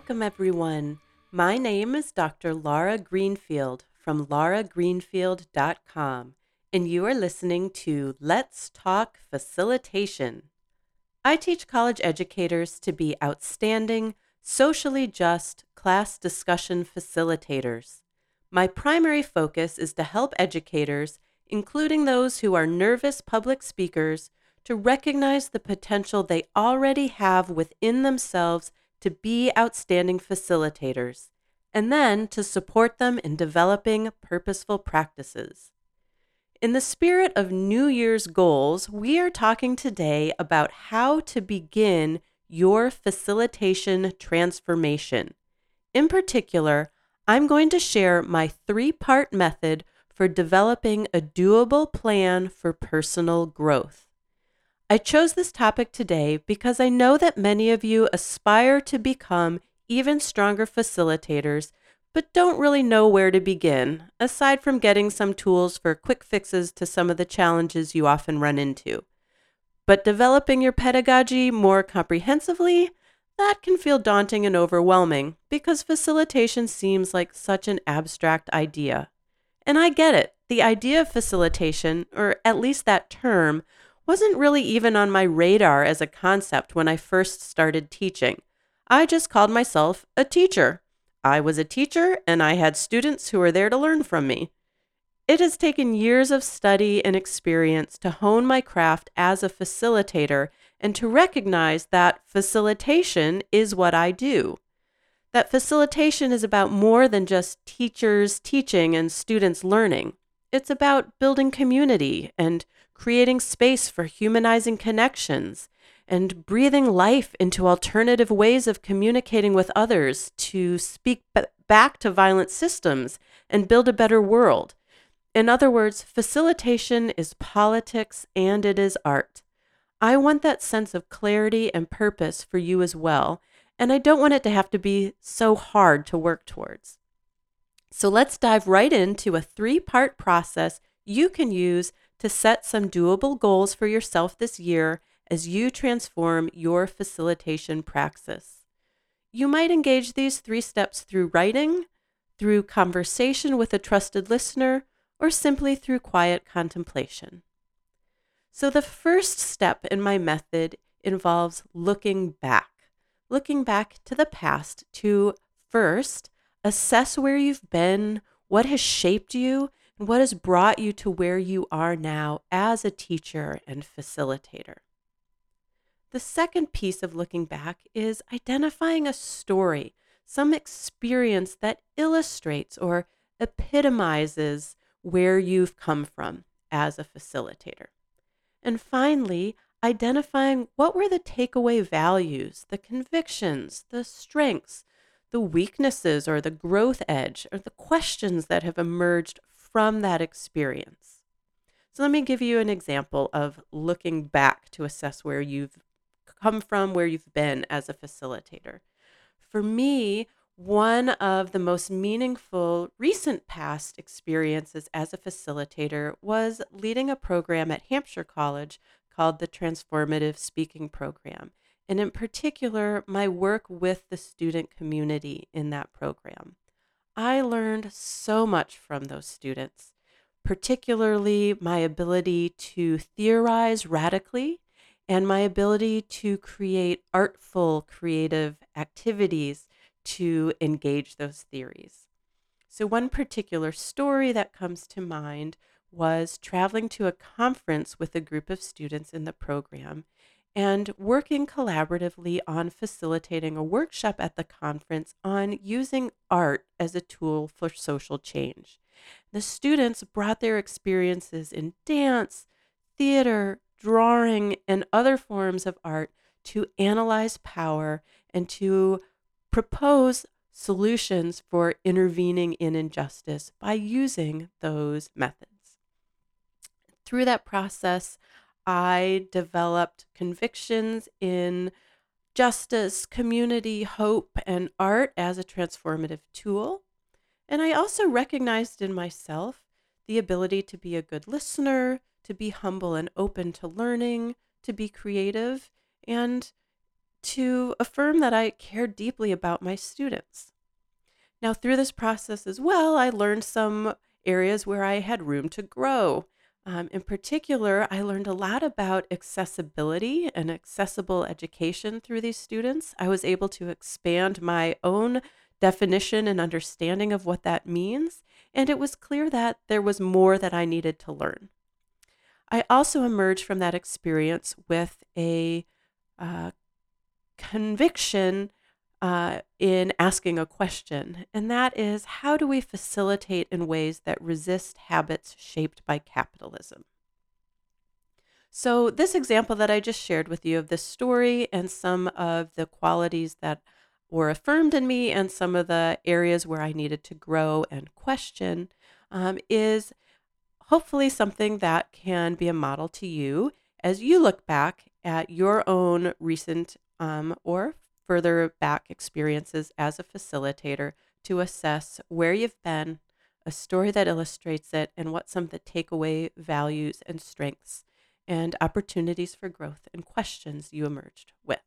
welcome everyone. My name is Dr. Laura Greenfield from lauragreenfield.com, and you are listening to Let's Talk Facilitation. I teach college educators to be outstanding, socially just class discussion facilitators. My primary focus is to help educators, including those who are nervous public speakers, to recognize the potential they already have within themselves to be outstanding facilitators, and then to support them in developing purposeful practices. In the spirit of New Year's goals, we are talking today about how to begin your facilitation transformation. In particular, I'm going to share my three part method for developing a doable plan for personal growth. I chose this topic today because I know that many of you aspire to become even stronger facilitators, but don't really know where to begin, aside from getting some tools for quick fixes to some of the challenges you often run into. But developing your pedagogy more comprehensively, that can feel daunting and overwhelming because facilitation seems like such an abstract idea. And I get it. The idea of facilitation, or at least that term, wasn't really even on my radar as a concept when I first started teaching. I just called myself a teacher. I was a teacher and I had students who were there to learn from me. It has taken years of study and experience to hone my craft as a facilitator and to recognize that facilitation is what I do. That facilitation is about more than just teachers teaching and students learning. It's about building community and creating space for humanizing connections, and breathing life into alternative ways of communicating with others to speak b- back to violent systems and build a better world. In other words, facilitation is politics and it is art. I want that sense of clarity and purpose for you as well, and I don't want it to have to be so hard to work towards. So let's dive right into a three part process you can use to set some doable goals for yourself this year as you transform your facilitation praxis. You might engage these three steps through writing, through conversation with a trusted listener, or simply through quiet contemplation. So, the first step in my method involves looking back, looking back to the past to first assess where you've been, what has shaped you, what has brought you to where you are now as a teacher and facilitator? The second piece of looking back is identifying a story, some experience that illustrates or epitomizes where you've come from as a facilitator. And finally, identifying what were the takeaway values, the convictions, the strengths, the weaknesses, or the growth edge, or the questions that have emerged from that experience. So, let me give you an example of looking back to assess where you've come from, where you've been as a facilitator. For me, one of the most meaningful recent past experiences as a facilitator was leading a program at Hampshire College called the Transformative Speaking Program. And in particular, my work with the student community in that program. I learned so much from those students, particularly my ability to theorize radically and my ability to create artful, creative activities to engage those theories. So, one particular story that comes to mind was traveling to a conference with a group of students in the program and working collaboratively on facilitating a workshop at the conference on using art as a tool for social change. The students brought their experiences in dance, theater, drawing, and other forms of art to analyze power and to propose solutions for intervening in injustice by using those methods. Through that process, I developed convictions in justice, community, hope, and art as a transformative tool. And I also recognized in myself the ability to be a good listener, to be humble and open to learning, to be creative, and to affirm that I cared deeply about my students. Now, through this process as well, I learned some areas where I had room to grow. Um, in particular, I learned a lot about accessibility and accessible education through these students. I was able to expand my own definition and understanding of what that means, and it was clear that there was more that I needed to learn. I also emerged from that experience with a uh, conviction uh, in asking a question, and that is how do we facilitate in ways that resist habits shaped by capitalism? So, this example that I just shared with you of this story and some of the qualities that were affirmed in me and some of the areas where I needed to grow and question um, is hopefully something that can be a model to you as you look back at your own recent um, or further back experiences as a facilitator to assess where you've been, a story that illustrates it, and what some of the takeaway values and strengths and opportunities for growth and questions you emerged with.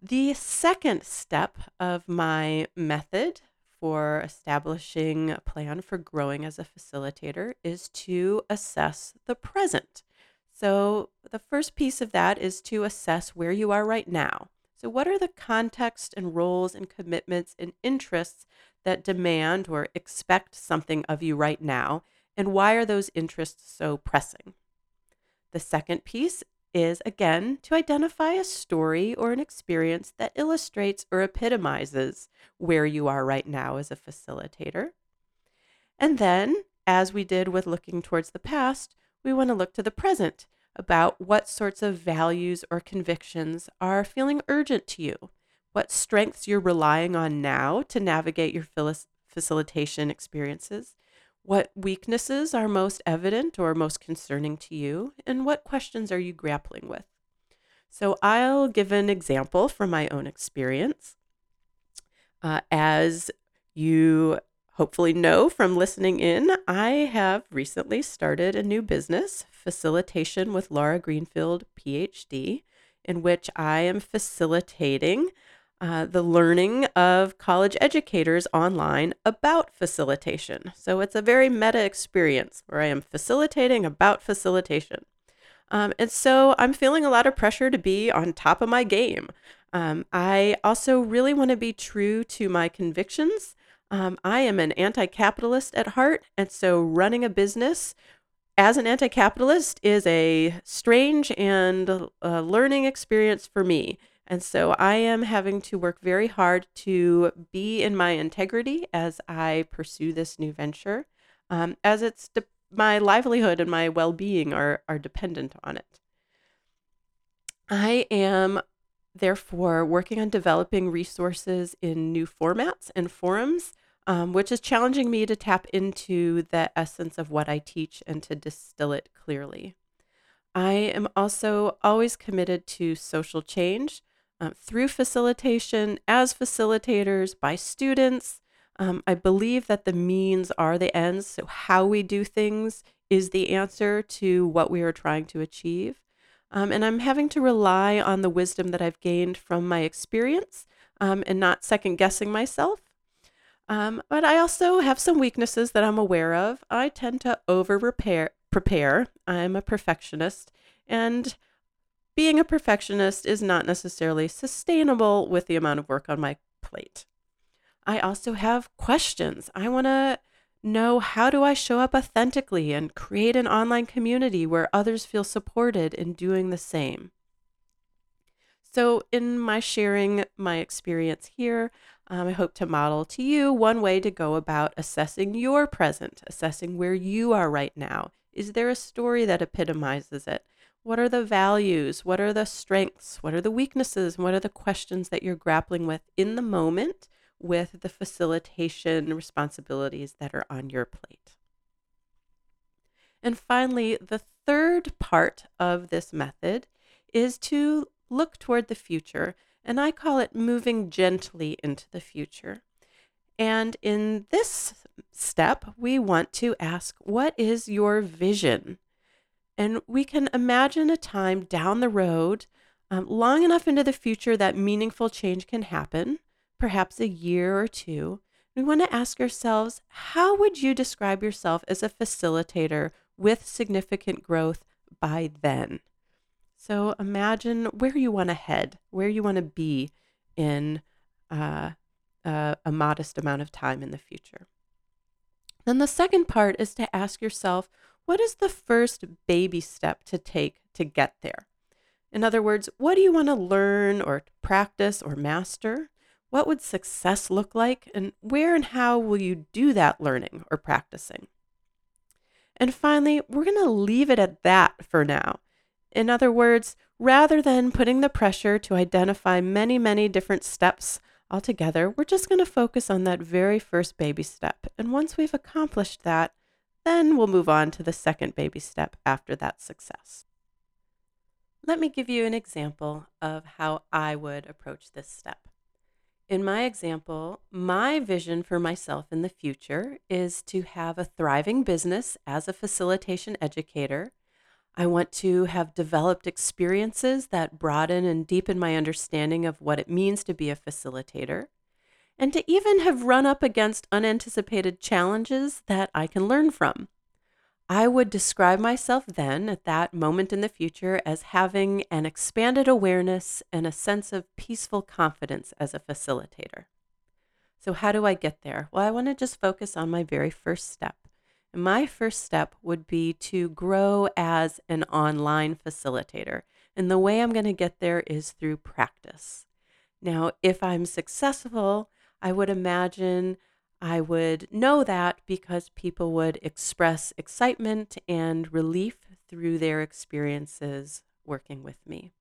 The second step of my method for establishing a plan for growing as a facilitator is to assess the present. So, the first piece of that is to assess where you are right now. So, what are the context and roles and commitments and interests that demand or expect something of you right now? And why are those interests so pressing? The second piece is again to identify a story or an experience that illustrates or epitomizes where you are right now as a facilitator. And then, as we did with looking towards the past, we want to look to the present about what sorts of values or convictions are feeling urgent to you, what strengths you're relying on now to navigate your facilitation experiences, what weaknesses are most evident or most concerning to you, and what questions are you grappling with. So, I'll give an example from my own experience. Uh, as you hopefully know from listening in, I have recently started a new business, Facilitation with Laura Greenfield, PhD, in which I am facilitating uh, the learning of college educators online about facilitation. So it's a very meta experience where I am facilitating about facilitation. Um, and so I'm feeling a lot of pressure to be on top of my game. Um, I also really want to be true to my convictions. Um, I am an anti capitalist at heart. And so running a business as an anti capitalist is a strange and uh, learning experience for me. And so I am having to work very hard to be in my integrity as I pursue this new venture, um, as it's de- my livelihood and my well being are, are dependent on it. I am therefore working on developing resources in new formats and forums, um, which is challenging me to tap into the essence of what I teach and to distill it clearly. I am also always committed to social change uh, through facilitation, as facilitators, by students. Um, I believe that the means are the ends. So, how we do things is the answer to what we are trying to achieve. Um, and I'm having to rely on the wisdom that I've gained from my experience um, and not second guessing myself. Um, but I also have some weaknesses that I'm aware of. I tend to over prepare. I'm a perfectionist. And being a perfectionist is not necessarily sustainable with the amount of work on my plate. I also have questions. I want to know how do I show up authentically and create an online community where others feel supported in doing the same. So, in my sharing my experience here, um, I hope to model to you one way to go about assessing your present, assessing where you are right now. Is there a story that epitomizes it? What are the values? What are the strengths? What are the weaknesses? What are the questions that you're grappling with in the moment with the facilitation responsibilities that are on your plate? And finally, the third part of this method is to look toward the future, and I call it moving gently into the future. And in this step, we want to ask, What is your vision? And we can imagine a time down the road um, long enough into the future that meaningful change can happen, perhaps a year or two, we want to ask ourselves how would you describe yourself as a facilitator with significant growth by then? So imagine where you want to head, where you want to be in uh, uh, a modest amount of time in the future. Then the second part is to ask yourself what is the first baby step to take to get there? In other words, what do you want to learn or practice or master? What would success look like? And where and how will you do that learning or practicing? And finally, we're going to leave it at that for now. In other words, rather than putting the pressure to identify many, many different steps altogether, we're just going to focus on that very first baby step. And once we've accomplished that, then we'll move on to the second baby step after that success. Let me give you an example of how I would approach this step. In my example, my vision for myself in the future is to have a thriving business as a facilitation educator. I want to have developed experiences that broaden and deepen my understanding of what it means to be a facilitator, and to even have run up against unanticipated challenges that I can learn from. I would describe myself then, at that moment in the future, as having an expanded awareness and a sense of peaceful confidence as a facilitator. So, how do I get there? Well, I want to just focus on my very first step. My first step would be to grow as an online facilitator. And the way I'm going to get there is through practice. Now, if I'm successful, I would imagine I would know that because people would express excitement and relief through their experiences working with me.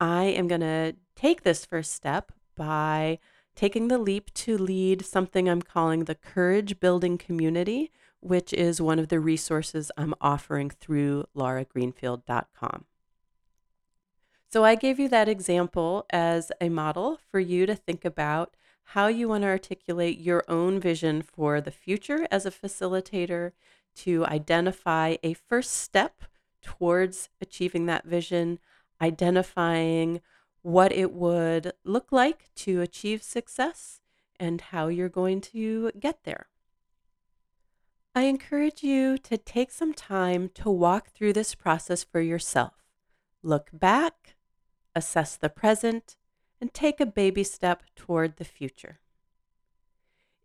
I am going to take this first step by taking the leap to lead something I'm calling the Courage Building Community, which is one of the resources I'm offering through lauragreenfield.com. So I gave you that example as a model for you to think about how you want to articulate your own vision for the future as a facilitator, to identify a first step towards achieving that vision, identifying what it would look like to achieve success, and how you're going to get there. I encourage you to take some time to walk through this process for yourself. Look back, assess the present, and take a baby step toward the future.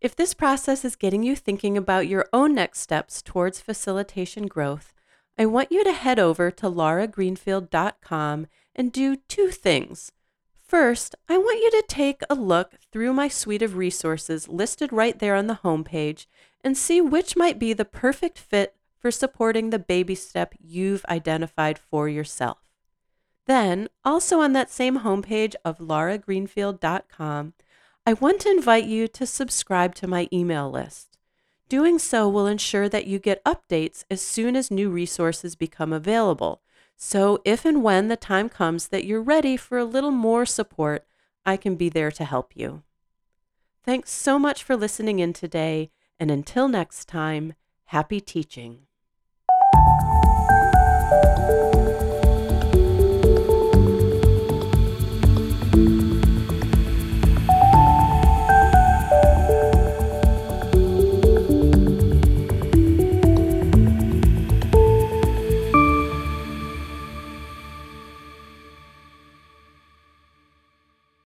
If this process is getting you thinking about your own next steps towards facilitation growth, I want you to head over to lauragreenfield.com and do two things. First, I want you to take a look through my suite of resources listed right there on the homepage and see which might be the perfect fit for supporting the baby step you've identified for yourself. Then, also on that same homepage of lauragreenfield.com, I want to invite you to subscribe to my email list. Doing so will ensure that you get updates as soon as new resources become available. So, if and when the time comes that you're ready for a little more support, I can be there to help you. Thanks so much for listening in today, and until next time, happy teaching.